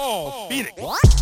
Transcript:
Paul Phoenix.